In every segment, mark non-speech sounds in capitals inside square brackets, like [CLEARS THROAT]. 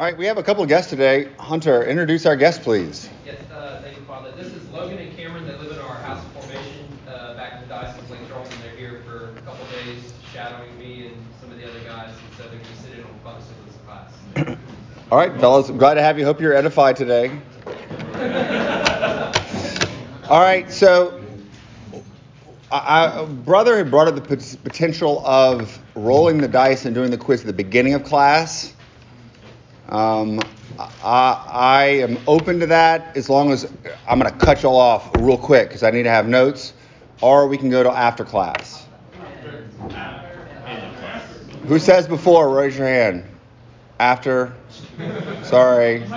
All right, we have a couple of guests today. Hunter, introduce our guests, please. Yes, uh, thank you, Father. This is Logan and Cameron. They live in our house of formation uh, back in the Diocese of Lake Charles, and they're here for a couple of days shadowing me and some of the other guys, and so they're going to sit in on Father Sibley's class. All right, fellas, I'm glad to have you. Hope you're edified today. [LAUGHS] All right, so I, I, brother had brought up the potential of rolling the dice and doing the quiz at the beginning of class. Um, I, I am open to that as long as I'm going to cut y'all off real quick because I need to have notes, or we can go to after class. Who says before? Raise your hand. After. Sorry. [COUGHS]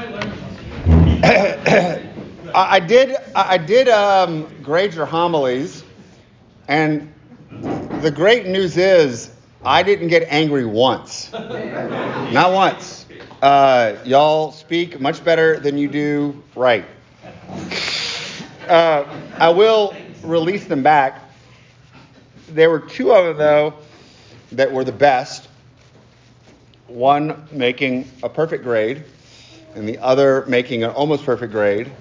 I, did. I did um, grade your homilies, and the great news is I didn't get angry once. Not once. Uh, y'all speak much better than you do right. Uh, I will release them back. There were two of them, though, that were the best. One making a perfect grade, and the other making an almost perfect grade.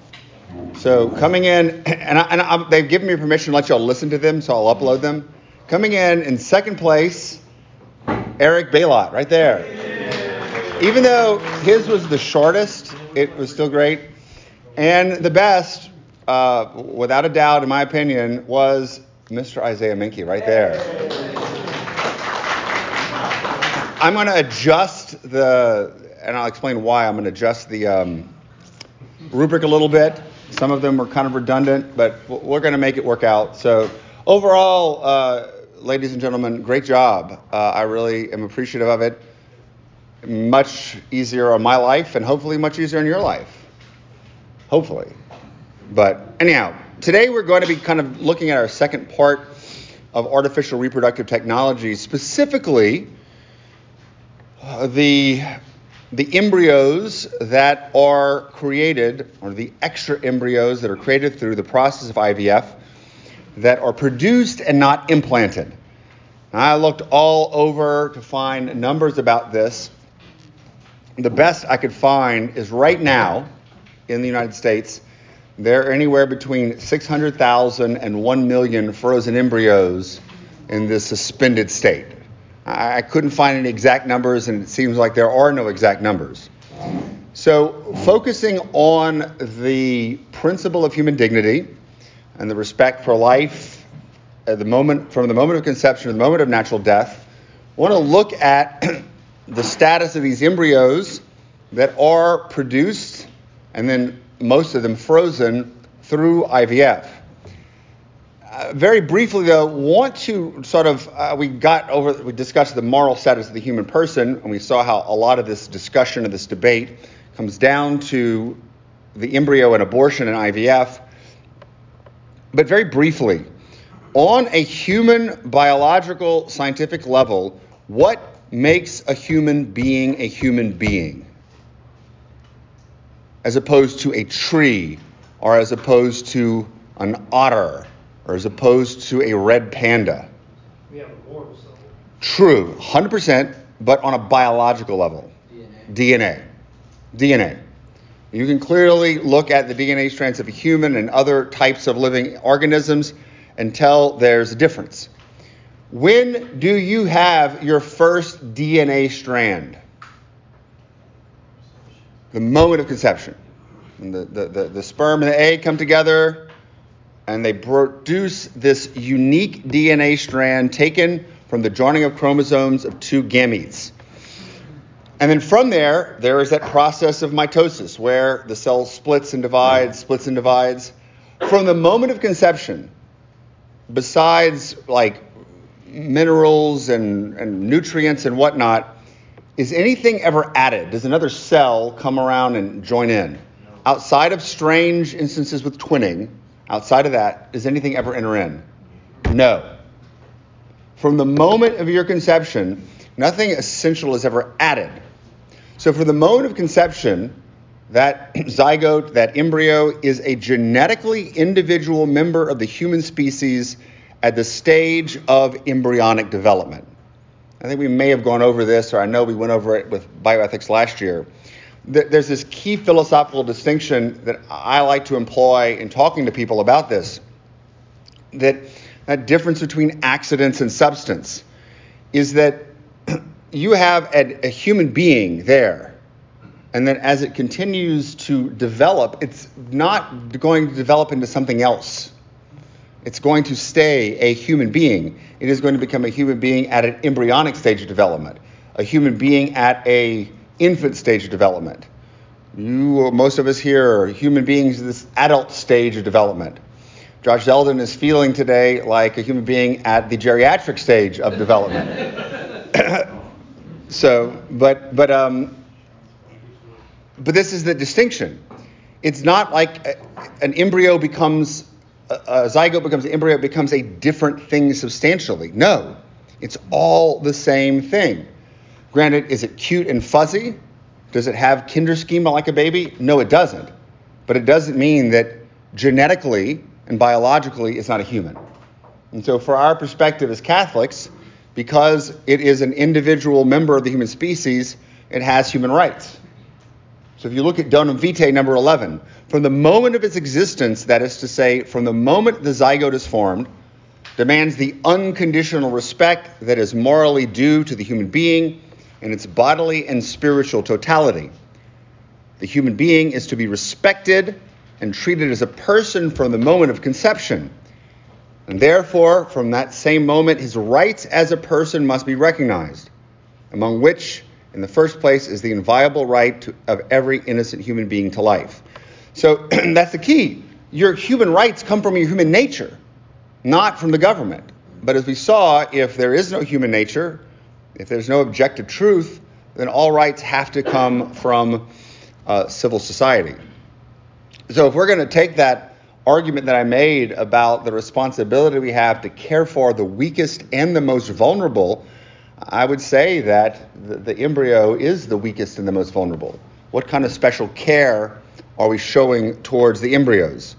So coming in, [CLEARS THROAT] and, I, and I, they've given me permission to let y'all listen to them, so I'll upload them. Coming in in second place, Eric Baylot, right there even though his was the shortest, it was still great. And the best, uh, without a doubt, in my opinion, was Mr. Isaiah Minky right there. I'm going to adjust the, and I'll explain why I'm going to adjust the um, rubric a little bit. Some of them were kind of redundant, but we're going to make it work out. So, overall, uh, ladies and gentlemen, great job. Uh, I really am appreciative of it much easier on my life and hopefully much easier in your life. Hopefully. But anyhow, today we're going to be kind of looking at our second part of artificial reproductive technology, specifically uh, the the embryos that are created, or the extra embryos that are created through the process of IVF, that are produced and not implanted. I looked all over to find numbers about this, the best I could find is right now in the United States, there are anywhere between 600,000 and 1 million frozen embryos in this suspended state. I couldn't find any exact numbers, and it seems like there are no exact numbers. So, focusing on the principle of human dignity and the respect for life at the moment, from the moment of conception to the moment of natural death, I want to look at [CLEARS THROAT] the status of these embryos that are produced and then most of them frozen through IVF. Uh, very briefly, though, want to sort of uh, we got over we discussed the moral status of the human person, and we saw how a lot of this discussion and this debate comes down to the embryo and abortion and IVF. But very briefly, on a human biological scientific level, what makes a human being a human being, as opposed to a tree, or as opposed to an otter, or as opposed to a red panda. We have a moral soul. True, 100%, but on a biological level. DNA. DNA. You can clearly look at the DNA strands of a human and other types of living organisms and tell there's a difference. When do you have your first DNA strand? The moment of conception. The, the, the, the, sperm and the egg come together and they produce this unique DNA strand taken from the joining of chromosomes of two gametes. And then from there, there is that process of mitosis where the cell splits and divides, splits and divides. From the moment of conception, besides like minerals and, and nutrients and whatnot, is anything ever added? Does another cell come around and join in? No. Outside of strange instances with twinning, outside of that, does anything ever enter in? No. From the moment of your conception, nothing essential is ever added. So, for the moment of conception, that [CLEARS THROAT] zygote, that embryo, is a genetically individual member of the human species at the stage of embryonic development. I think we may have gone over this, or I know we went over it with bioethics last year. there's this key philosophical distinction that I like to employ in talking to people about this. That that difference between accidents and substance is that [CLEARS THROAT] you have a, a human being there, and then as it continues to develop, it's not going to develop into something else. It's going to stay a human being. It is going to become a human being at an embryonic stage of development, a human being at a infant stage of development. You, most of us here, are human beings at this adult stage of development. Josh Zeldin is feeling today like a human being at the geriatric stage of development. [COUGHS] so, but but um, but this is the distinction. It's not like a, an embryo becomes a, a zygote becomes an embryo it becomes a different thing substantially. No, it's all the same thing. Granted, is it cute and fuzzy? Does it have Kindchenschema like a baby? No, it doesn't. But it doesn't mean that genetically and biologically it's not a human. And so, for our perspective as Catholics, because it is an individual member of the human species, it has human rights. So, if you look at Donum Vitae number 11, from the moment of its existence, that is to say, from the moment the zygote is formed, demands the unconditional respect that is morally due to the human being in its bodily and spiritual totality. The human being is to be respected and treated as a person from the moment of conception. And therefore, from that same moment, his rights as a person must be recognized, among which, in the first place, is the inviolable right to, of every innocent human being to life. So [CLEARS THROAT] that's the key. Your human rights come from your human nature, not from the government. But as we saw, if there is no human nature, if there's no objective truth, then all rights have to come from uh, civil society. So if we're going to take that argument that I made about the responsibility we have to care for the weakest and the most vulnerable, I would say that the, the embryo is the weakest and the most vulnerable. What kind of special care are we showing towards the embryos?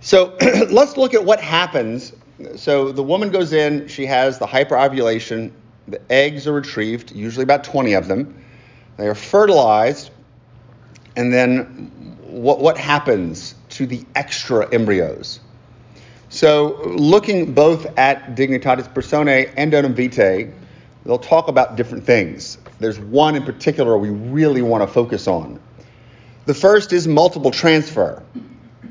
So [CLEARS THROAT] let's look at what happens. So the woman goes in, she has the hyperovulation, the eggs are retrieved, usually about 20 of them. They are fertilized, and then what, what happens to the extra embryos? So, looking both at Dignitatis Personae and Donum Vitae, they'll talk about different things. There's one in particular we really want to focus on. The first is multiple transfer.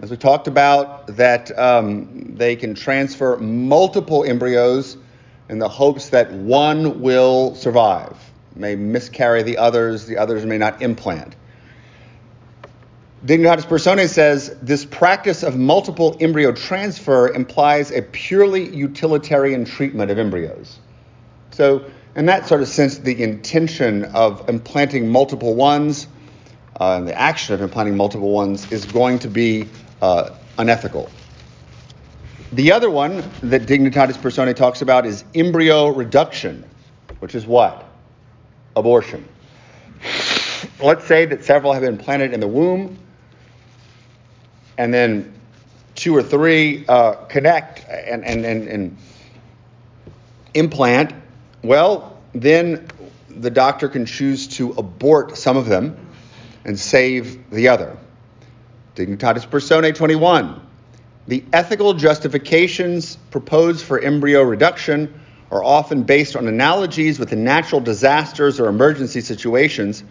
As we talked about, that um, they can transfer multiple embryos in the hopes that one will survive, may miscarry the others, the others may not implant. Dignitatis Personae says this practice of multiple embryo transfer implies a purely utilitarian treatment of embryos. So, in that sort of sense, the intention of implanting multiple ones uh, and the action of implanting multiple ones is going to be uh, unethical. The other one that Dignitatis Personae talks about is embryo reduction, which is what? Abortion. Let's say that several have been planted in the womb and then two or three uh, connect and, and, and, and implant, well, then the doctor can choose to abort some of them and save the other. Dignitatis Personae 21. The ethical justifications proposed for embryo reduction are often based on analogies with the natural disasters or emergency situations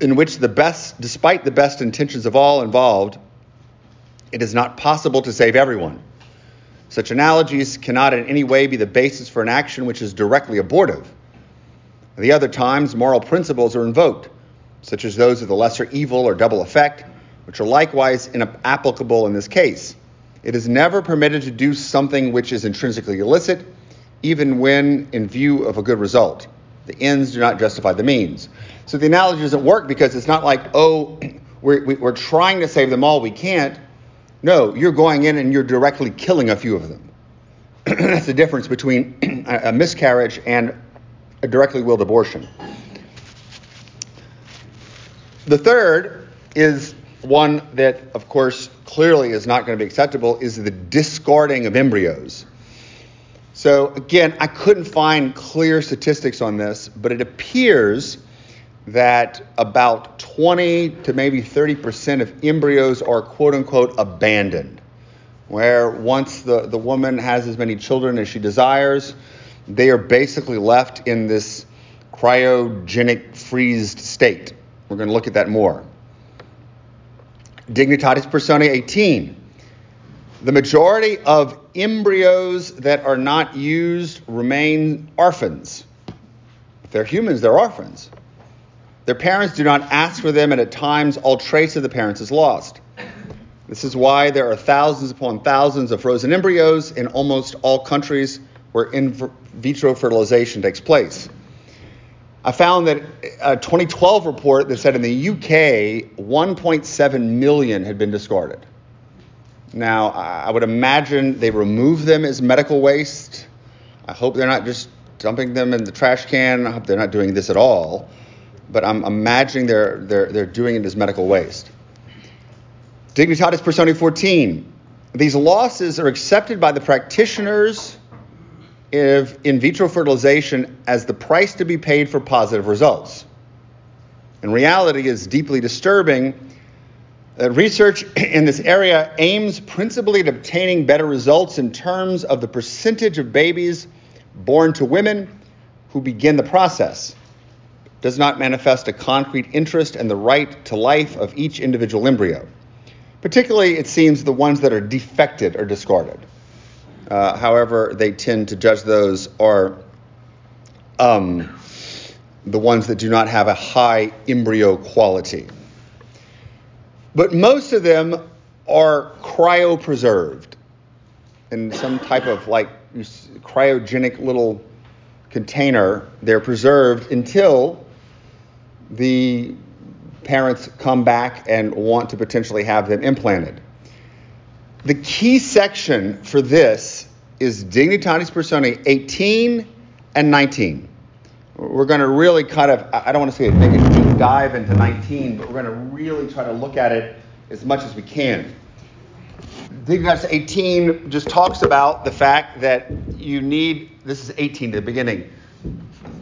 in which the best, despite the best intentions of all involved, it is not possible to save everyone. Such analogies cannot in any way be the basis for an action which is directly abortive. The other times, moral principles are invoked, such as those of the lesser evil or double effect, which are likewise inapplicable in this case. It is never permitted to do something which is intrinsically illicit, even when in view of a good result. The ends do not justify the means. So the analogy doesn't work because it's not like, oh, [CLEARS THROAT] we're, we're trying to save them all, we can't. No, you're going in and you're directly killing a few of them. [CLEARS THROAT] That's the difference between [CLEARS THROAT] a miscarriage and a directly willed abortion. The third is one that, of course, clearly is not going to be acceptable is the discarding of embryos. So, again, I couldn't find clear statistics on this, but it appears that about 20 to maybe 30% of embryos are quote unquote abandoned, where once the, the woman has as many children as she desires, they are basically left in this cryogenic freezed state. We're going to look at that more. Dignitatis Personae 18. The majority of embryos that are not used remain orphans. If they're humans, they're orphans. Their parents do not ask for them, and at times all trace of the parents is lost. This is why there are thousands upon thousands of frozen embryos in almost all countries where in vitro fertilization takes place. I found that a 2012 report that said in the UK 1.7 million had been discarded. Now, I would imagine they remove them as medical waste. I hope they're not just dumping them in the trash can. I hope they're not doing this at all. But I'm imagining they're, they're, they're doing it as medical waste. Dignitatis Personae 14. These losses are accepted by the practitioners of in vitro fertilization as the price to be paid for positive results. In reality, is deeply disturbing. Uh, research in this area aims principally at obtaining better results in terms of the percentage of babies born to women who begin the process. Does not manifest a concrete interest in the right to life of each individual embryo. Particularly, it seems the ones that are defected or discarded. Uh, however, they tend to judge those are um, the ones that do not have a high embryo quality. But most of them are cryopreserved in some type of like cryogenic little container. They're preserved until the parents come back and want to potentially have them implanted. The key section for this is Dignitatis Personae 18 and 19. We're going to really kind of, I don't want to say make a deep dive into 19, but we're going to really try to look at it as much as we can. Dignitatis 18 just talks about the fact that you need, this is 18 at the beginning,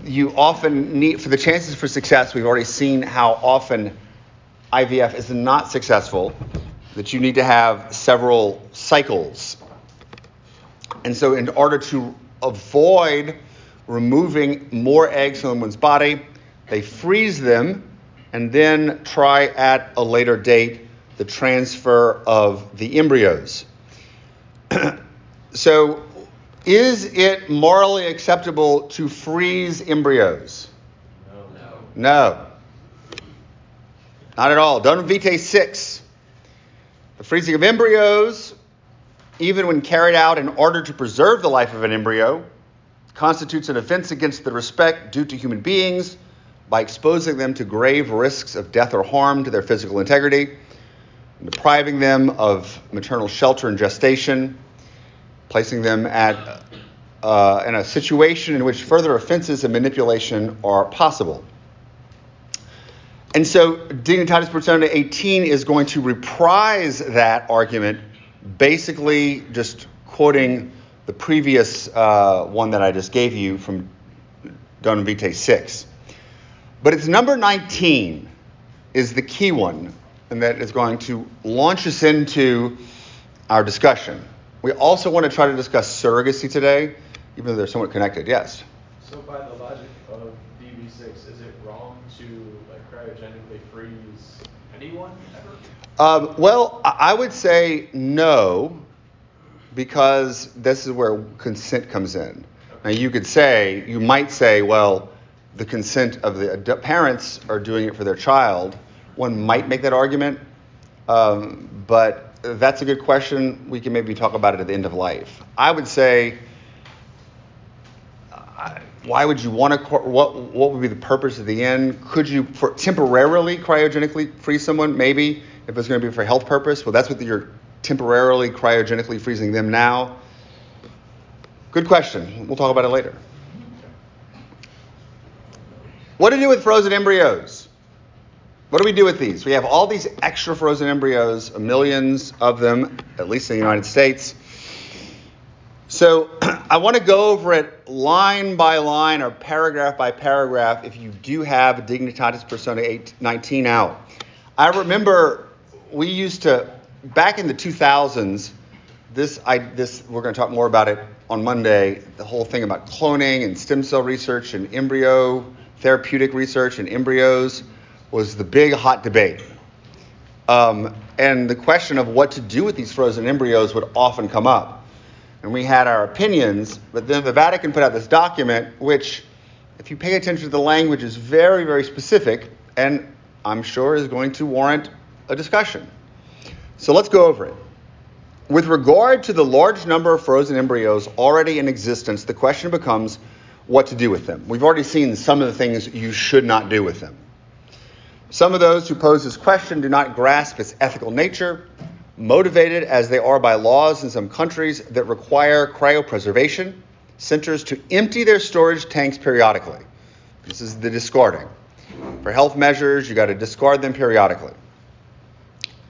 you often need, for the chances for success, we've already seen how often IVF is not successful that you need to have several cycles. And so, in order to avoid removing more eggs from one's body, they freeze them and then try at a later date the transfer of the embryos. [CLEARS THROAT] so, is it morally acceptable to freeze embryos? No. No. Not at all. Donum Vitae 6 the freezing of embryos, even when carried out in order to preserve the life of an embryo, constitutes an offense against the respect due to human beings by exposing them to grave risks of death or harm to their physical integrity, depriving them of maternal shelter and gestation, placing them at uh, in a situation in which further offenses and manipulation are possible. And so Dignitatis Personae 18 is going to reprise that argument, basically just quoting the previous uh, one that I just gave you from Donum Vitae 6. But it's number 19 is the key one, and that is going to launch us into our discussion. We also want to try to discuss surrogacy today, even though they're somewhat connected. Yes? So, by the logic of DV6, is it wrong to like cryogenically freeze anyone ever? Um, well, I would say no, because this is where consent comes in. Now, you could say, you might say, well, the consent of the parents are doing it for their child. One might make that argument, um, but that's a good question. We can maybe talk about it at the end of life. I would say uh, why would you want to? What what would be the purpose of the end? Could you for, temporarily cryogenically freeze someone? Maybe if it's going to be for health purpose. Well, that's what you're temporarily cryogenically freezing them now. Good question. We'll talk about it later. What to do with frozen embryos? What do we do with these? We have all these extra frozen embryos, millions of them, at least in the United States. So [CLEARS THROAT] I want to go over it line by line or paragraph by paragraph if you do have Dignitatis Personae 19 out. I remember we used to back in the 2000s. This I this we're going to talk more about it on Monday. The whole thing about cloning and stem cell research and embryo therapeutic research and embryos was the big hot debate. Um, and the question of what to do with these frozen embryos would often come up. And we had our opinions, but then the Vatican put out this document, which, if you pay attention to the language, is very, very specific, and I'm sure is going to warrant a discussion. So let's go over it. With regard to the large number of frozen embryos already in existence, the question becomes what to do with them. We've already seen some of the things you should not do with them. Some of those who pose this question do not grasp its ethical nature, motivated as they are by laws in some countries that require cryopreservation centers to empty their storage tanks periodically. This is the discarding. For health measures, you got to discard them periodically.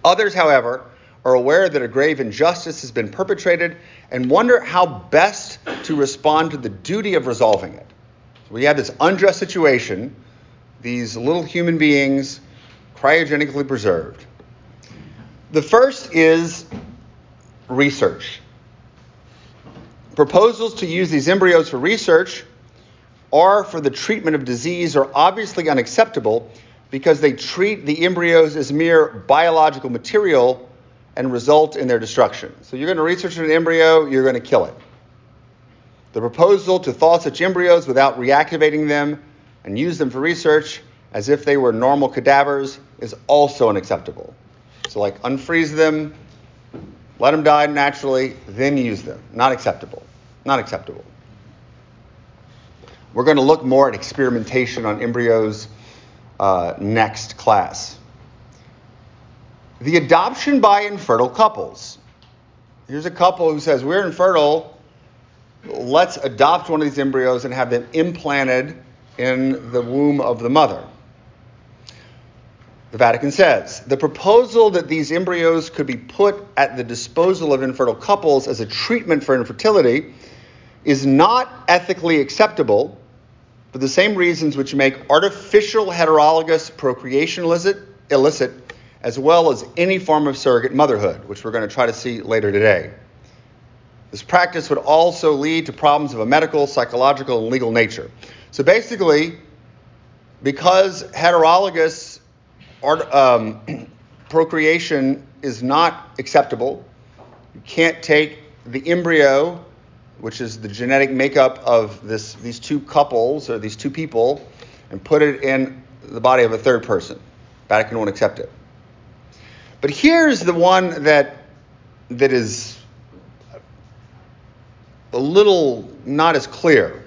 Others, however, are aware that a grave injustice has been perpetrated and wonder how best to respond to the duty of resolving it. So we have this unjust situation these little human beings cryogenically preserved. The first is research. Proposals to use these embryos for research or for the treatment of disease are obviously unacceptable because they treat the embryos as mere biological material and result in their destruction. So you're going to research an embryo, you're going to kill it. The proposal to thaw such embryos without reactivating them and use them for research as if they were normal cadavers is also unacceptable. So, like, unfreeze them, let them die naturally, then use them. Not acceptable. Not acceptable. We're going to look more at experimentation on embryos uh, next class. The adoption by infertile couples. Here's a couple who says, We're infertile. Let's adopt one of these embryos and have them implanted in the womb of the mother. The Vatican says the proposal that these embryos could be put at the disposal of infertile couples as a treatment for infertility is not ethically acceptable for the same reasons which make artificial heterologous procreation illicit, illicit as well as any form of surrogate motherhood, which we're going to try to see later today. This practice would also lead to problems of a medical, psychological, and legal nature. So basically, because heterologous um, [CLEARS THROAT] procreation is not acceptable, you can't take the embryo, which is the genetic makeup of this, these two couples or these two people, and put it in the body of a third person. Vatican won't accept it. But here's the one that that is a little not as clear.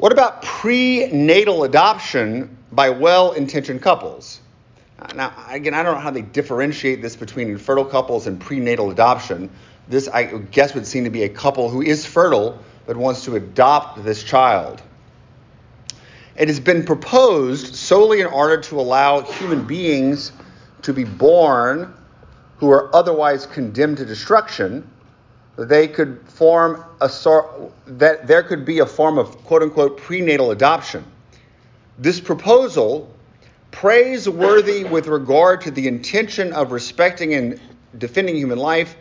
What about prenatal adoption by well intentioned couples? Now, again, I don't know how they differentiate this between infertile couples and prenatal adoption. This, I guess, would seem to be a couple who is fertile but wants to adopt this child. It has been proposed solely in order to allow human beings to be born who are otherwise condemned to destruction they could form a sort that there could be a form of quote unquote prenatal adoption. This proposal, praiseworthy with regard to the intention of respecting and defending human life,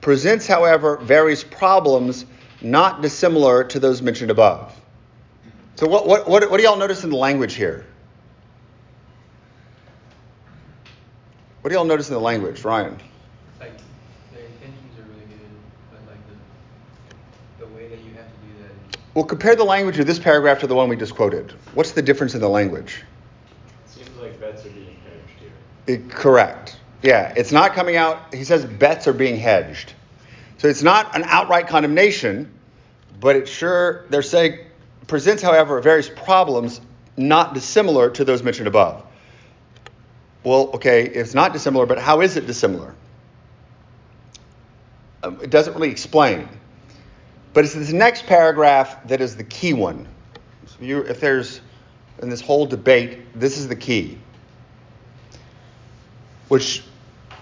presents, however, various problems not dissimilar to those mentioned above. So, what, what, what, what do y'all notice in the language here? What do y'all notice in the language, Ryan? Well, compare the language of this paragraph to the one we just quoted. What's the difference in the language? Seems like bets are being hedged here. It, correct. Yeah, it's not coming out. He says bets are being hedged. So it's not an outright condemnation, but it sure, they're saying, presents, however, various problems not dissimilar to those mentioned above. Well, okay, it's not dissimilar, but how is it dissimilar? Um, it doesn't really explain. But it's this next paragraph that is the key one. So you, if there's in this whole debate, this is the key, which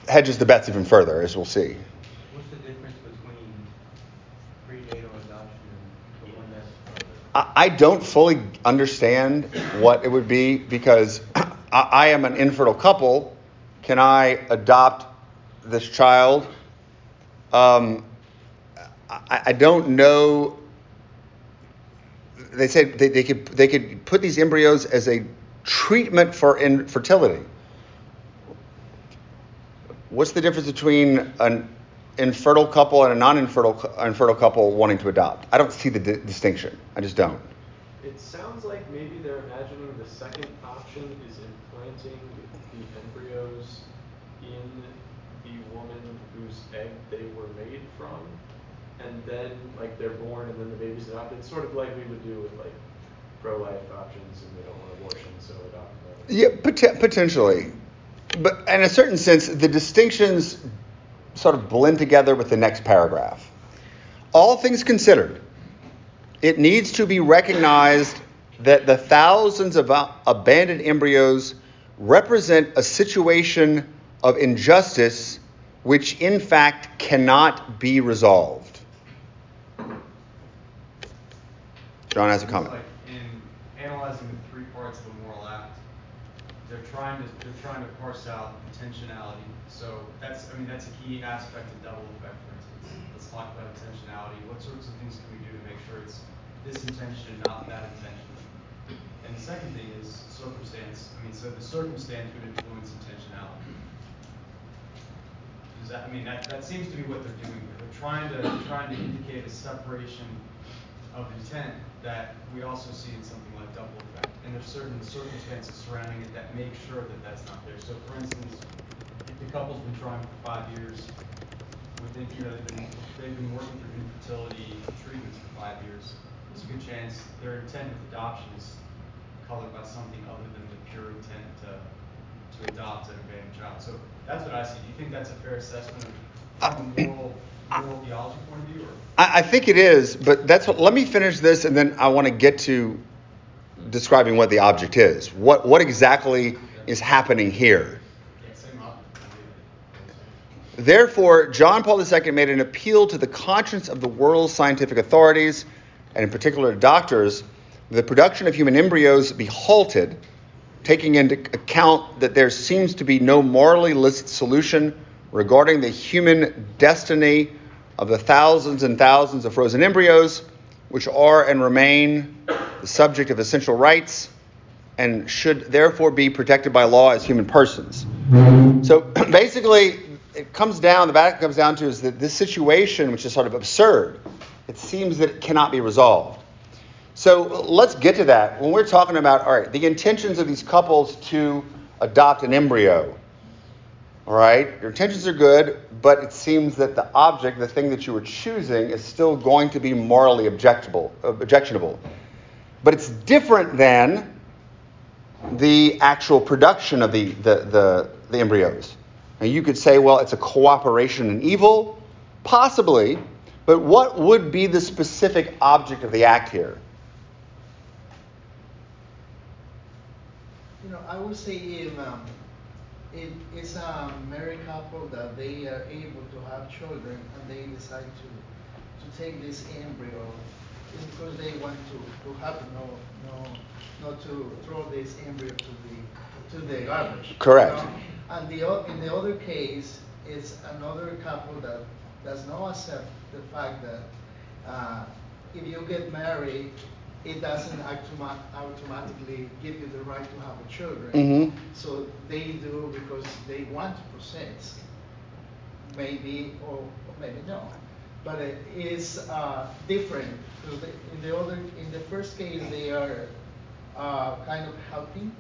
hedges the bets even further, as we'll see. What's the difference between prenatal adoption and the one that's? I, I don't fully understand what it would be because [CLEARS THROAT] I, I am an infertile couple. Can I adopt this child? Um, I, don't know. They said they, they could they could put these embryos as a treatment for infertility. What's the difference between an infertile couple and a non-infertile infertile couple wanting to adopt? I don't see the di- distinction. I just don't. It sounds like maybe they're imagining the second option is implanting the embryos in the woman whose egg they were made from, and then like they're born and then the baby's adopted. It's sort of like we would do with like pro-life options and they don't want abortion, so adopt. Yeah, pot- potentially. But in a certain sense, the distinctions sort of blend together with the next paragraph. All things considered, it needs to be recognized that the thousands of uh, abandoned embryos represent a situation of injustice which, in fact, cannot be resolved. John has a comment. Like in analyzing the three parts of a moral act, they're trying to they're trying to parse out intentionality. So that's I mean that's a key aspect of double effect, for instance. Let's talk about intentionality. What sorts of things can we do to make sure it's this intention and not that intention? And the second thing is circumstance. I mean, so the circumstance would influence intentionality. Does that I mean that, that seems to be what they're doing here. They're trying to trying to indicate a separation of intent that we also see in something like double effect. And there's certain circumstances surrounding it that make sure that that's not there. So, for instance, if the couple's been trying for five years, we think you know they've been they've been working through infertility treatments for five years. There's a good chance their intent with adoption is colored by something other than the pure intent to to adopt an abandoned child. So that's what I see. Do you think that's a fair assessment of a moral moral theology point of view, or? I, I think it is, but that's what. Let me finish this, and then I want to get to describing what the object is. What what exactly is happening here? Yeah, same object. Therefore, John Paul II made an appeal to the conscience of the world's scientific authorities, and in particular doctors, that the production of human embryos be halted, taking into account that there seems to be no morally licit solution regarding the human destiny of the thousands and thousands of frozen embryos, which are and remain the subject of essential rights and should therefore be protected by law as human persons. So [CLEARS THROAT] basically, it comes down, the Vatican comes down to is that this situation, which is sort of absurd, it seems that it cannot be resolved. So let's get to that. When we're talking about, all right, the intentions of these couples to adopt an embryo, all right, your intentions are good, but it seems that the object, the thing that you were choosing, is still going to be morally objectionable. objectionable. But it's different than the actual production of the, the, the, the embryos. Now, you could say, well, it's a cooperation in evil, possibly, but what would be the specific object of the act here? You know, I would say if, um, if it's a married couple that they are able to have children and they decide to, to take this embryo, it's because they want to, to have no, no, not to throw this embryo to the, to the garbage. Correct. you know? And the, in the other case, it's another couple that does not accept the fact that uh, if you get married, it doesn't automa- automatically give you the right to have a children. Mhm. So they do because they want to possess, maybe or, maybe no. But it is uh, different because they, in the other, in the first case, they are uh, kind of helping.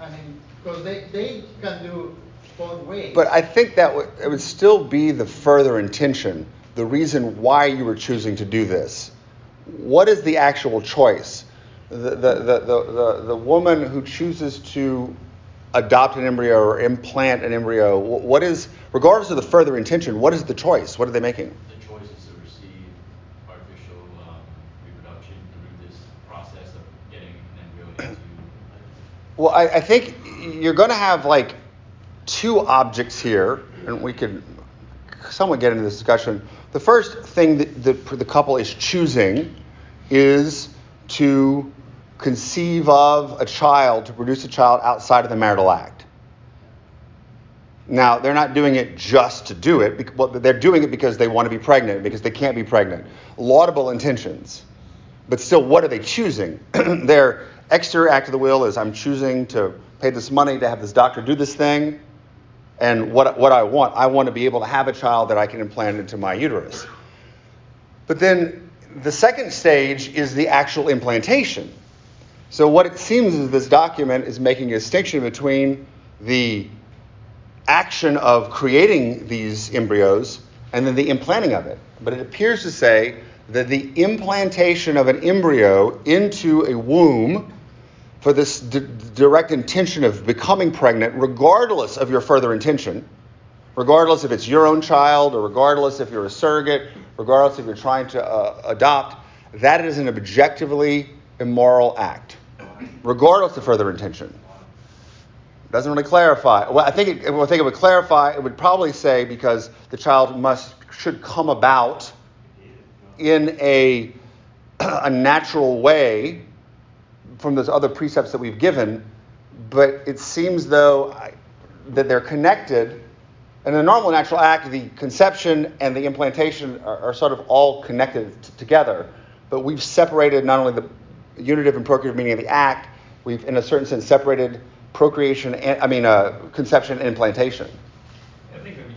I mean, because they, they can do both ways. But I think that would, it would still be the further intention, the reason why you were choosing to do this. What is the actual choice? The, the, the, the, the, woman who chooses to adopt an embryo or implant an embryo, what is, regardless of the further intention, what is the choice? What are they making? The choice is to receive artificial um, reproduction through this process of getting an embryo into. Well, I, I think you're going to have like two objects here, and we could somewhat get into this discussion. The first thing that the, the couple is choosing is to conceive of a child, to produce a child outside of the marital act. Now, they're not doing it just to do it. Well, they're doing it because they want to be pregnant, because they can't be pregnant. Laudable intentions. But still, what are they choosing? [CLEARS THROAT] Their exterior act of the will is I'm choosing to pay this money to have this doctor do this thing. And what, what I want, I want to be able to have a child that I can implant into my uterus. But then the second stage is the actual implantation. So, what it seems is this document is making a distinction between the action of creating these embryos and then the implanting of it. But it appears to say that the implantation of an embryo into a womb for this d- direct intention of becoming pregnant, regardless of your further intention, regardless if it's your own child or regardless if you're a surrogate, regardless if you're trying to uh, adopt, that is an objectively immoral act, regardless of further intention. It Doesn't really clarify. Well, I think it, I think it would clarify. It would probably say because the child must should come about in a [CLEARS THROAT] a natural way from those other precepts that we've given, but it seems though I, that they're connected. In a normal natural act, the conception and the implantation are, are sort of all connected t- together, but we've separated not only the unitive and procreative meaning of the act, we've in a certain sense separated procreation, and, I mean, uh, conception and implantation. I think I mean,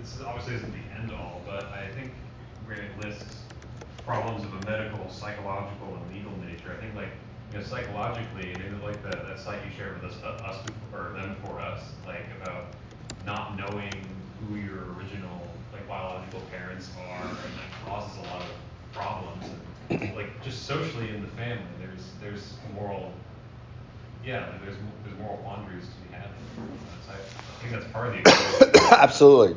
this obviously isn't the end all, but I think where it lists problems of a medical, psychological, and legal nature, I think like you know psychologically, maybe like the, that site you shared with us, uh, us or them for us, like about not knowing who your original like biological parents are, and that causes a lot of problems. And, like just socially in the family, there's there's moral yeah, there's there's moral quandaries to be had. So I think that's part of the equation. [COUGHS] Absolutely.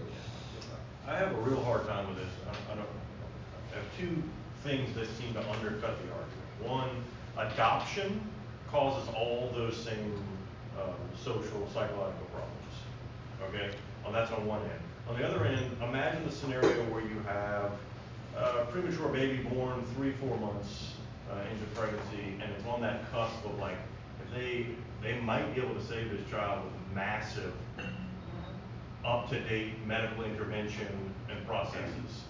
I have a real hard time with this. I, I don't. I have two things that seem to undercut the argument. One, adoption causes all those same um, social, psychological problems. Okay, well that's on one end. On the other end, imagine the scenario where you have a premature baby born three, four months uh, into pregnancy, and it's on that cusp of like they they might be able to save this child with massive up-to-date medical intervention and processes.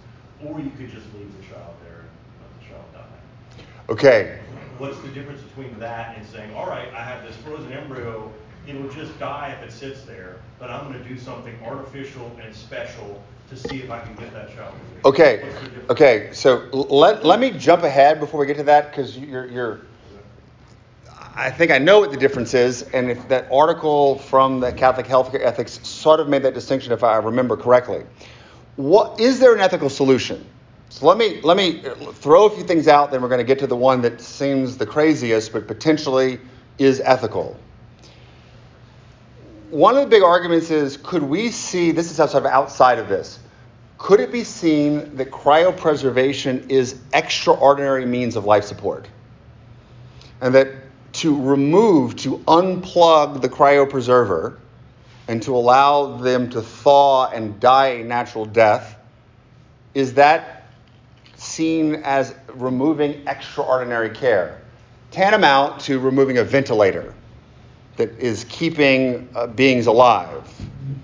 Or you could just leave the child there and let the child die. Okay. What's the difference between that and saying, all right, I have this frozen embryo, it'll just die if it sits there, but I'm going to do something artificial and special to see if I can get that child. Okay. Okay. So let, let me jump ahead before we get to that because you're, you're I think I know what the difference is, and if that article from the Catholic Healthcare Ethics sort of made that distinction, if I remember correctly. What is there an ethical solution? So let me let me throw a few things out, then we're going to get to the one that seems the craziest, but potentially is ethical. One of the big arguments is could we see this is sort of outside of this. Could it be seen that cryopreservation is extraordinary means of life support? And that to remove, to unplug the cryopreserver and to allow them to thaw and die a natural death, is that seen as removing extraordinary care? Tantamount to removing a ventilator that is keeping uh, beings alive.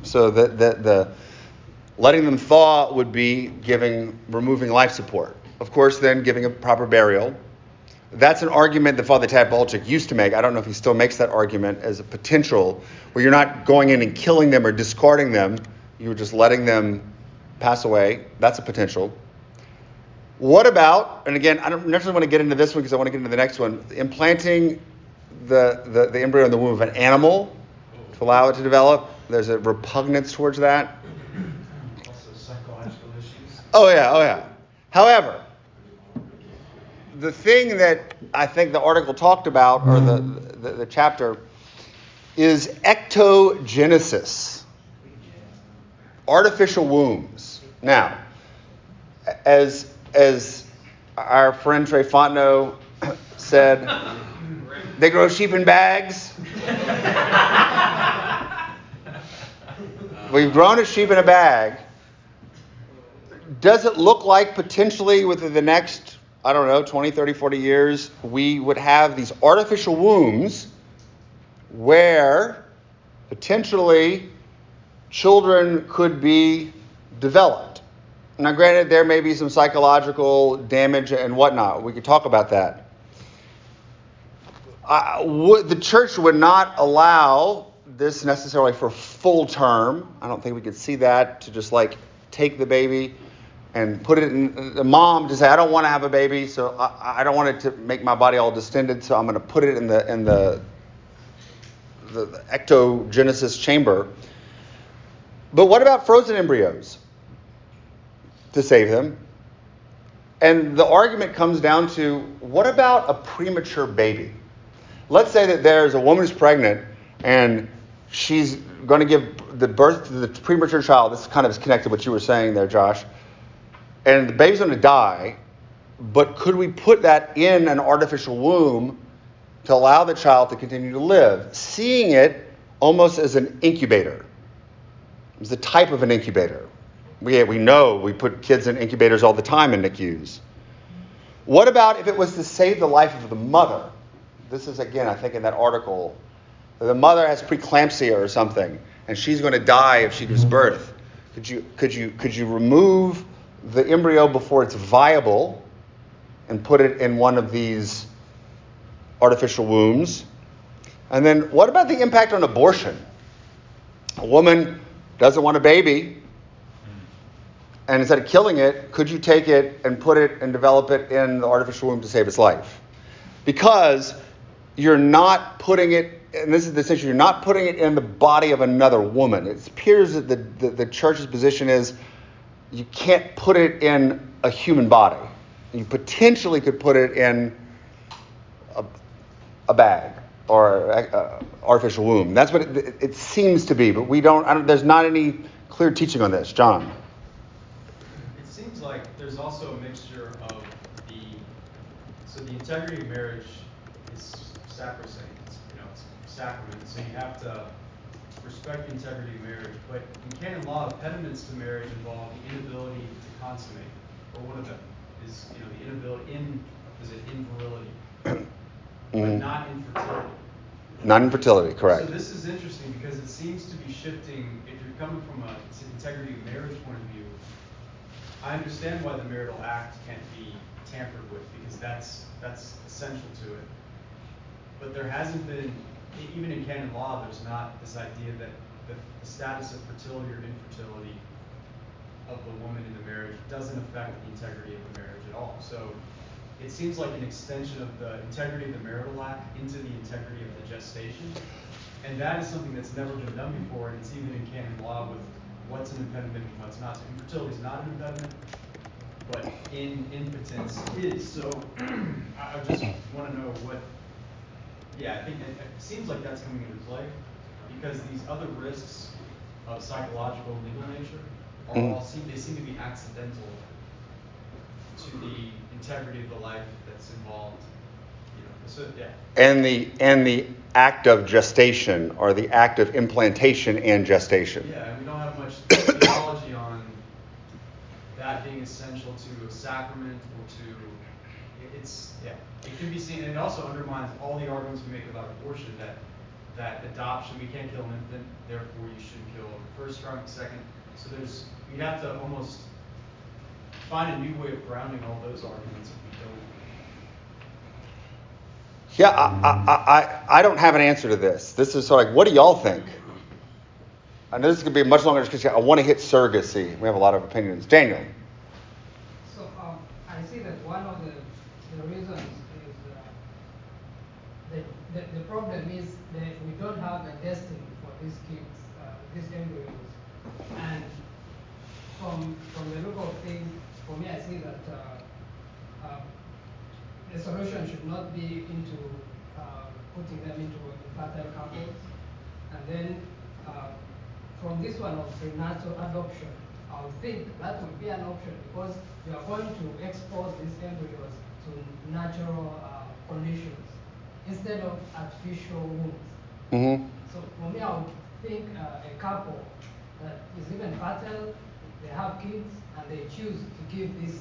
So that the, the letting them thaw would be giving removing life support. Of course, then giving a proper burial that's an argument that Father Tad Pacholczyk used to make. I don't know if he still makes that argument as a potential, where you're not going in and killing them or discarding them, you're just letting them pass away. That's a potential. What about, and again, I don't necessarily want to get into this one because I want to get into the next one, implanting the, the, the embryo in the womb of an animal to allow it to develop? There's a repugnance towards that. Also psychological issues. Oh, yeah, oh, yeah. However, the thing that I think the article talked about, or the, the, the chapter, is ectogenesis, artificial wombs. Now, as as our friend Trey Fontenot said, they grow sheep in bags. [LAUGHS] We've grown a sheep in a bag. Does it look like potentially within the next I don't know, 20, 30, 40 years, we would have these artificial wombs where potentially children could be developed. Now, granted, there may be some psychological damage and whatnot. We could talk about that. The church would not allow this necessarily for full term. I don't think we could see that to just like take the baby and put it in the mom to say, I don't want to have a baby, so I, I don't want it to make my body all distended, so I'm going to put it in the in the the, the ectogenesis chamber. But what about frozen embryos to save them? And the argument comes down to what about a premature baby? Let's say that there's a woman who's pregnant and she's going to give the birth to the premature child. This kind of is connected to what you were saying there, Josh. And the baby's going to die, but could we put that in an artificial womb to allow the child to continue to live? Seeing it almost as an incubator. It's the type of an incubator. We, we know we put kids in incubators all the time in NICUs. What about if it was to save the life of the mother? This is, again, I think in that article. The mother has preeclampsia or something, and she's going to die if she gives mm-hmm. birth. Could you, could you, could you remove the embryo before it's viable and put it in one of these artificial wombs? And then what about the impact on abortion? A woman doesn't want a baby, and instead of killing it, could you take it and put it and develop it in the artificial womb to save its life? Because you're not putting it, and this is the issue, you're not putting it in the body of another woman. It appears that the, the, the church's position is you can't put it in a human body. You potentially could put it in a, a bag or a, a artificial womb. That's what it, it, seems to be, but we don't, don't, There's not any clear teaching on this, John. It seems like there's also a mixture of the so the integrity of marriage is sacrosanct. It's, you know, it's sacrament, so you have to respect the integrity of marriage. But in canon law, impediments to marriage involve the inability to consummate, or one of them is you know the inability in is it invirility, [CLEARS THROAT] but mm-hmm. not infertility. Not infertility, correct. So this is interesting because it seems to be shifting. If you're coming from an integrity of marriage point of view, I understand why the marital act can't be tampered with because that's that's essential to it. But there hasn't been even in canon law, there's not this idea that the, the status of fertility or infertility of the woman in the marriage doesn't affect the integrity of the marriage at all. So it seems like an extension of the integrity of the marital act into the integrity of the gestation. And that is something that's never been done before, and it's even in canon law with what's an impediment and what's not. So infertility is not an impediment, but in impotence is. So [CLEARS THROAT] I just want to know what yeah, I think it, it seems like that's coming into play because these other risks of psychological and legal nature are mm. all seem they seem to be accidental to the integrity of the life that's involved. You know, so yeah. And the and the act of gestation or the act of implantation and gestation. Yeah, and we don't have much theology on that being essential to a sacrament or to it's yeah it can be seen, and it also undermines all the arguments we make about abortion that that adoption we can't kill an infant, therefore you shouldn't kill the first trunk, second. So there's we have to almost find a new way of grounding all those arguments if we don't. Yeah, I, I, I, I don't have an answer to this. This is sort of like, what do y'all think? I know this is going to be a much longer discussion. I want to hit surrogacy. We have a lot of opinions. Daniel. So um, I see that one of the, the reasons the, the, the problem is that we don't have a destiny for these kids, uh, these embryos. And from, from the look of things, for me, I see that uh, uh, the solution should not be into uh, putting them into infertile couples. And then uh, from this one of prenatal adoption, I would think that would be an option because you are going to expose these embryos to natural uh, conditions instead of artificial wombs. Mm-hmm. So for me, I would think uh, a couple that is even fertile, they have kids, and they choose to give these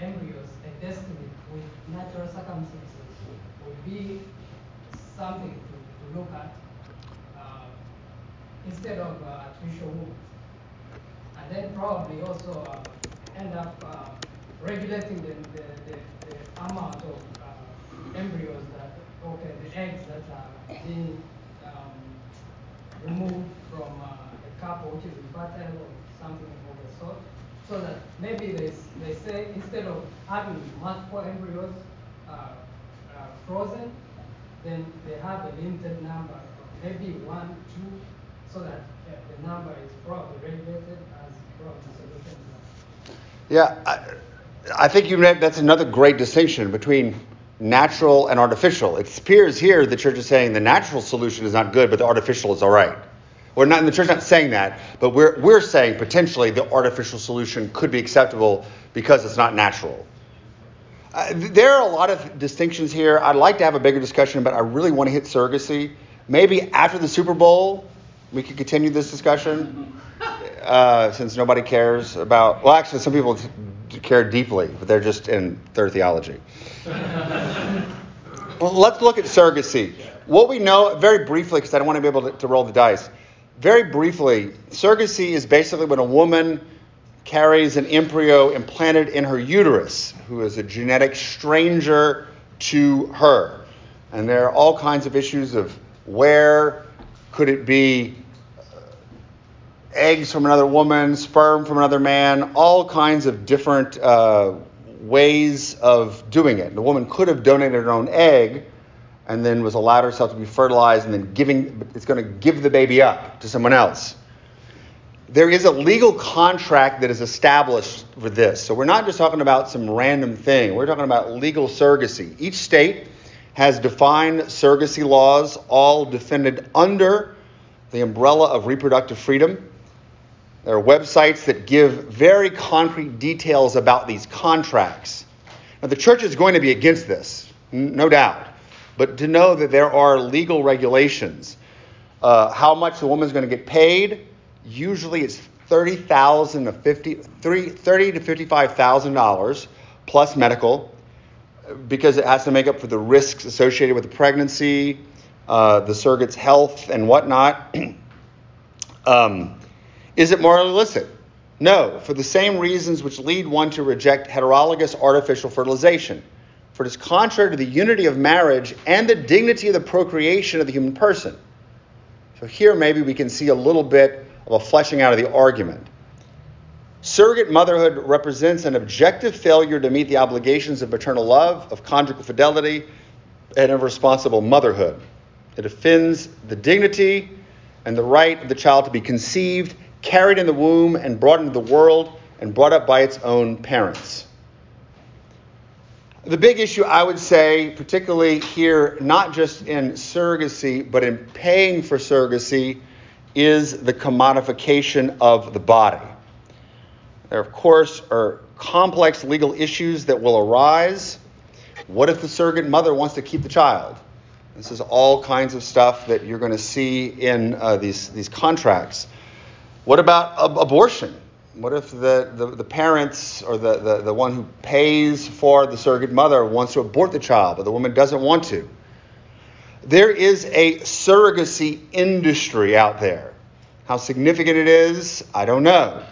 embryos a destiny with natural circumstances would be something to, to look at instead of uh, artificial wombs. And then probably also uh, end up uh, regulating the, the, the, the amount of uh, embryos that, okay, the eggs that are being um, removed from a couple which is infertile or something of the sort. So that maybe they, they say instead of having multiple embryos uh, uh, frozen, then they have a limited number, maybe one, two, so that uh, the number is probably regulated as probably solution to that. Yeah, I, I think you that's another great distinction between natural and artificial. It appears here the church is saying the natural solution is not good, but the artificial is all right. We're not, in the church not saying that, but we're, we're saying potentially the artificial solution could be acceptable because it's not natural. Uh, there are a lot of distinctions here. I'd like to have a bigger discussion, but I really want to hit surrogacy. Maybe after the Super Bowl, we could continue this discussion, uh, since nobody cares about. Well, actually, some people care deeply, but they're just in third theology. [LAUGHS] well, let's look at surrogacy. What we know, very briefly, because I don't want to be able to, to roll the dice. Very briefly, surrogacy is basically when a woman carries an embryo implanted in her uterus, who is a genetic stranger to her. And there are all kinds of issues of where could it be eggs from another woman, sperm from another man, all kinds of different uh, ways of doing it. The woman could have donated her own egg and then was allowed herself to be fertilized and then giving it's going to give the baby up to someone else there is a legal contract that is established for this. So we're not just talking about some random thing. We're talking about legal surrogacy. Each state has defined surrogacy laws, all defended under the umbrella of reproductive freedom. There are websites that give very concrete details about these contracts. Now, the church is going to be against this, no doubt. But to know that there are legal regulations, uh, how much the woman's going to get paid, usually it's thirty thousand to fifty, three, thirty to fifty-five thousand dollars plus medical, because it has to make up for the risks associated with the pregnancy, uh, the surrogate's health, and whatnot. [CLEARS THROAT] um, is it morally illicit? No, for the same reasons which lead one to reject heterologous artificial fertilization. For it is contrary to the unity of marriage and the dignity of the procreation of the human person. So here maybe we can see a little bit of a fleshing out of the argument. Surrogate motherhood represents an objective failure to meet the obligations of maternal love, of conjugal fidelity, and of responsible motherhood. It offends the dignity and the right of the child to be conceived, carried in the womb, and brought into the world and brought up by its own parents. The big issue, I would say, particularly here, not just in surrogacy, but in paying for surrogacy, is the commodification of the body. There, of course, are complex legal issues that will arise. What if the surrogate mother wants to keep the child? This is all kinds of stuff that you're going to see in uh, these, these contracts. What about ab- abortion? What if the, the, the parents or the, the, the one who pays for the surrogate mother wants to abort the child, but the woman doesn't want to? There is a surrogacy industry out there. How significant it is, I don't know.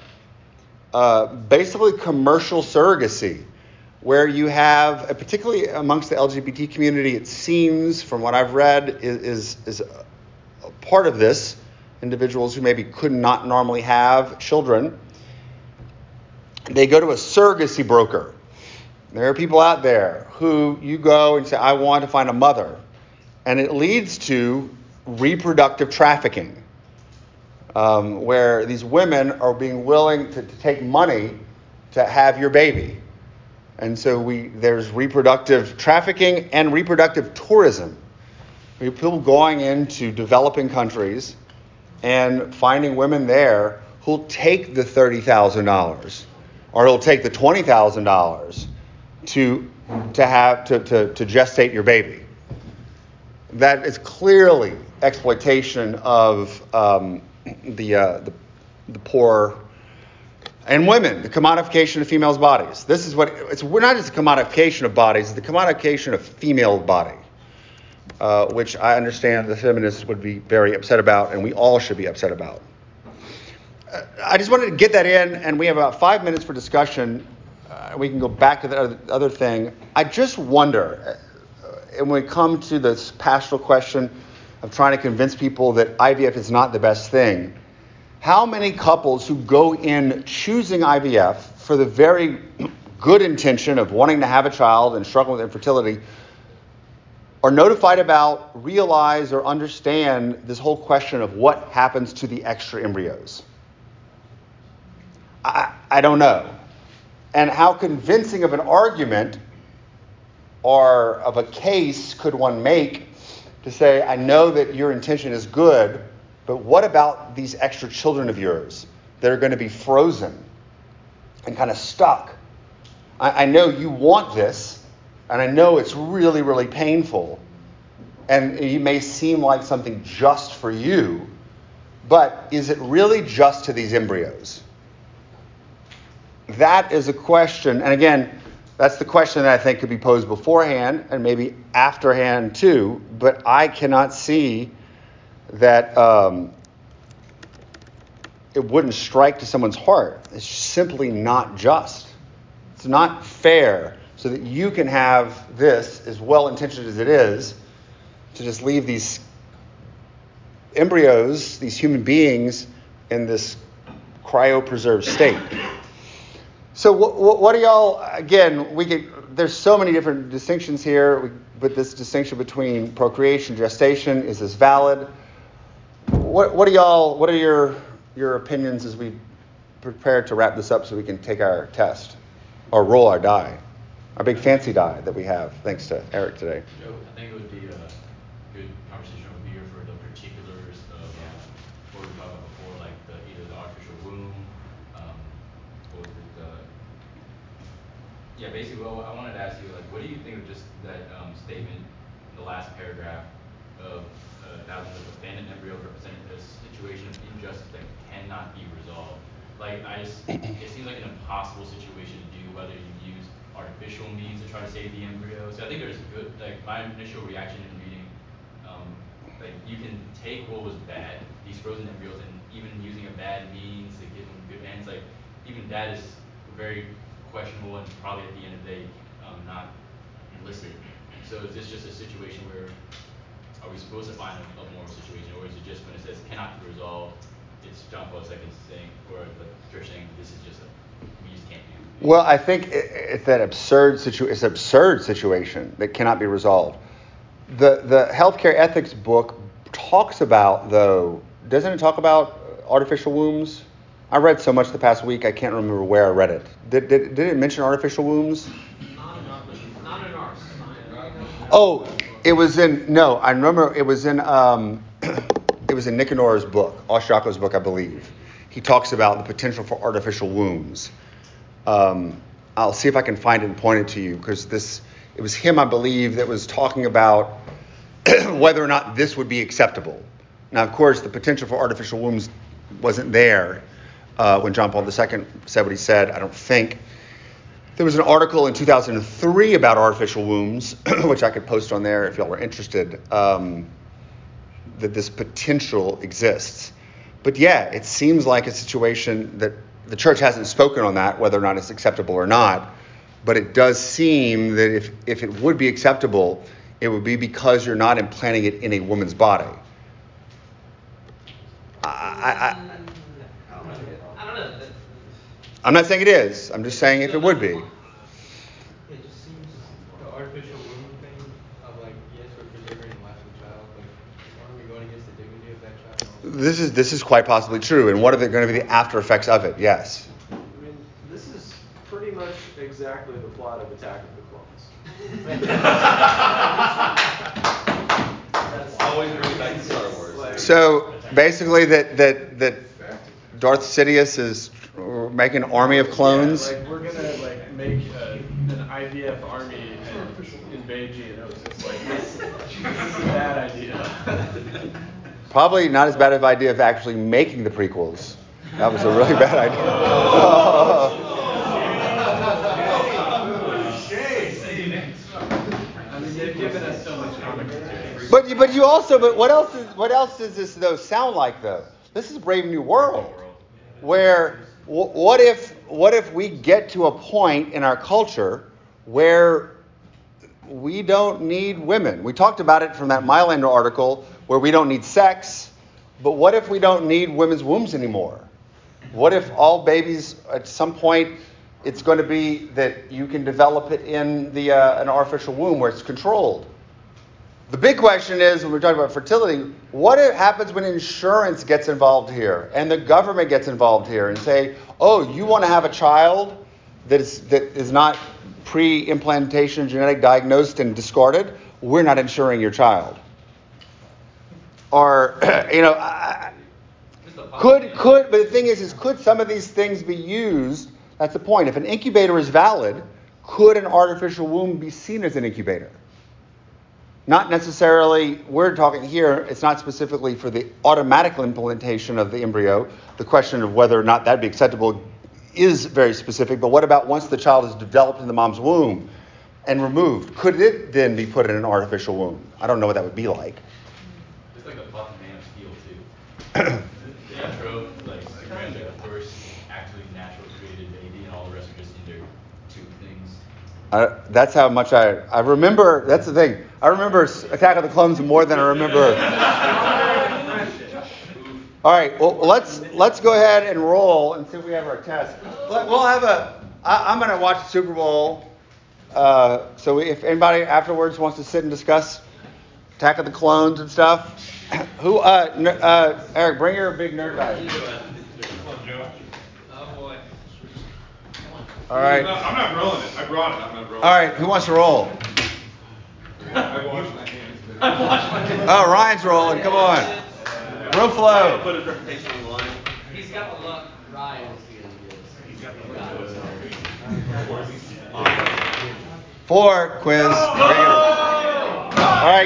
Uh, basically, commercial surrogacy, where you have, uh, particularly amongst the LGBT community, it seems, from what I've read, is, is, is a part of this. Individuals who maybe could not normally have children, they go to a surrogacy broker. There are people out there who you go and say, I want to find a mother. And it leads to reproductive trafficking, um, where these women are being willing to, to take money to have your baby. And so we, there's reproductive trafficking and reproductive tourism. People going into developing countries and finding women there who'll take the $30,000 or he'll take the $20,000 to, to, have, to, to, to gestate your baby. That is clearly exploitation of um, the, uh, the, the poor And women, the commodification of females' bodies. This is what it's. We're not just the commodification of bodies; it's the commodification of female body, uh, which I understand the feminists would be very upset about, and we all should be upset about. Uh, I just wanted to get that in, and we have about five minutes for discussion. Uh, we can go back to the other, other thing. I just wonder, uh, and when we come to this pastoral question of trying to convince people that IVF is not the best thing how many couples who go in choosing IVF for the very good intention of wanting to have a child and struggling with infertility are notified about, realize, or understand this whole question of what happens to the extra embryos? I, I don't know. And how convincing of an argument or of a case could one make to say, I know that your intention is good, but what about these extra children of yours that are going to be frozen and kind of stuck? I, I know you want this, and I know it's really, really painful. And it may seem like something just for you, but is it really just to these embryos? That is a question, and again, that's the question that I think could be posed beforehand and maybe afterhand too, but I cannot see that um, it wouldn't strike to someone's heart. It's simply not just. It's not fair so that you can have this, as well intentioned as it is, to just leave these embryos, these human beings, in this cryopreserved state. So, what, what, are y'all? Again, we could. There's so many different distinctions here, but this distinction between procreation, gestation, is this valid? what, what are y'all? What are your your opinions as we prepare to wrap this up so we can take our test or roll our die, our big fancy die that we have, thanks to Eric today. Joe, I think it would be a good conversation over beer for the particulars of uh, what we talked about before, like the, either the artificial womb, um, the, yeah, basically, well, I wanted to ask you, like, what do you think of just that um, statement in the last paragraph of uh, thousands of abandoned embryos represent a situation of injustice that cannot be resolved. Like, I just, it seems like an impossible situation to do, whether you use artificial means to try to save the embryo. So I think there's good, like, my initial reaction in reading, um, like, you can take what was bad, these frozen embryos, and even using a bad means to give them good ends, like, even that is very questionable and probably at the end of the day, um, not listed. So is this just a situation where are we supposed to find a, a moral situation, or is it just when it says cannot be resolved, it's John Paul II saying, or the church saying this is just a we just can't do? Well, I think it's that absurd situ- it's an absurd situation that cannot be resolved. The the healthcare ethics book talks about though, doesn't it talk about artificial wombs? I read so much the past week, I can't remember where I read it. Did, did, did it mention artificial wombs? Not in, not in ours. Oh, it was in no. I remember it was in um, [CLEARS THROAT] it was in Nicanor's book, Austriaco's book, I believe. He talks about the potential for artificial wombs. Um, I'll see if I can find it and point it to you because this it was him, I believe, that was talking about [CLEARS THROAT] whether or not this would be acceptable. Now, of course, the potential for artificial wombs wasn't there uh, when John Paul II said what he said. I don't think. There was an article in 2003 about artificial wombs, [CLEARS THROAT] which I could post on there if y'all were interested, um, that this potential exists. But yeah, it seems like a situation that the church hasn't spoken on that, whether or not it's acceptable or not. But it does seem that if, if it would be acceptable, it would be because you're not implanting it in a woman's body. I, I, I'm not saying it is. I'm just saying if it would be. It just seems the artificial womb thing of like, yes, we're preserving the life of the child, but aren't we going against the dignity of that child? This is this is quite possibly true. And what are going to be the after effects of it? Yes. I mean, this is pretty much exactly the plot of Attack of the Clones. That's always brings back to Star Wars. So basically, that that that Darth Sidious is making an army of clones. Yeah, like we're gonna like make a, an IVF army and invade Geonosis. Like this, this is a bad idea. [LAUGHS] Probably not as bad of an idea of actually making the prequels. That was a really bad idea. I mean, they've given us [LAUGHS] so much comic material. But but you also but what else is what else does this though sound like though? This is Brave New World, where wh- what if what if we get to a point in our culture where we don't need women? We talked about it from that Mylander article where we don't need sex, but what if we don't need women's wombs anymore? What if all babies at some point it's going to be that you can develop it in the uh, an artificial womb where it's controlled? The big question is when we're talking about fertility, what happens when insurance gets involved here and the government gets involved here and say, "Oh, you want to have a child that is that is not pre-implantation genetic diagnosed and discarded? We're not insuring your child." Or [CLEARS THROAT] you know, could could but the thing is is could some of these things be used? That's the point. If an incubator is valid, could an artificial womb be seen as an incubator? Not necessarily, we're talking here, it's not specifically for the automatic implantation of the embryo. The question of whether or not that'd be acceptable is very specific, but what about once the child is developed in the mom's womb and removed? Could it then be put in an artificial womb? I don't know what that would be like. It's like the fucking Man of Steel like Superman's like the first actually natural created baby, and all the rest are just their tube things. Uh, that's how much I, I remember. That's the thing. I remember Attack of the Clones more than I remember. [LAUGHS] All right. Well, let's let's go ahead and roll and see if we have our test. We'll have a. I, I'm going to watch the Super Bowl. Uh, so if anybody afterwards wants to sit and discuss Attack of the Clones and stuff, who? Uh, n- uh, Eric, bring your big nerd guy. Oh. All right. No, I'm not rolling it. I brought it. I'm not rolling All right. Who wants to roll? it. I washed my hands. Oh, Ryan's rolling. Come on. Real flow. Put his reputation on the line. He's got the luck. Ryan. Four quiz. Regular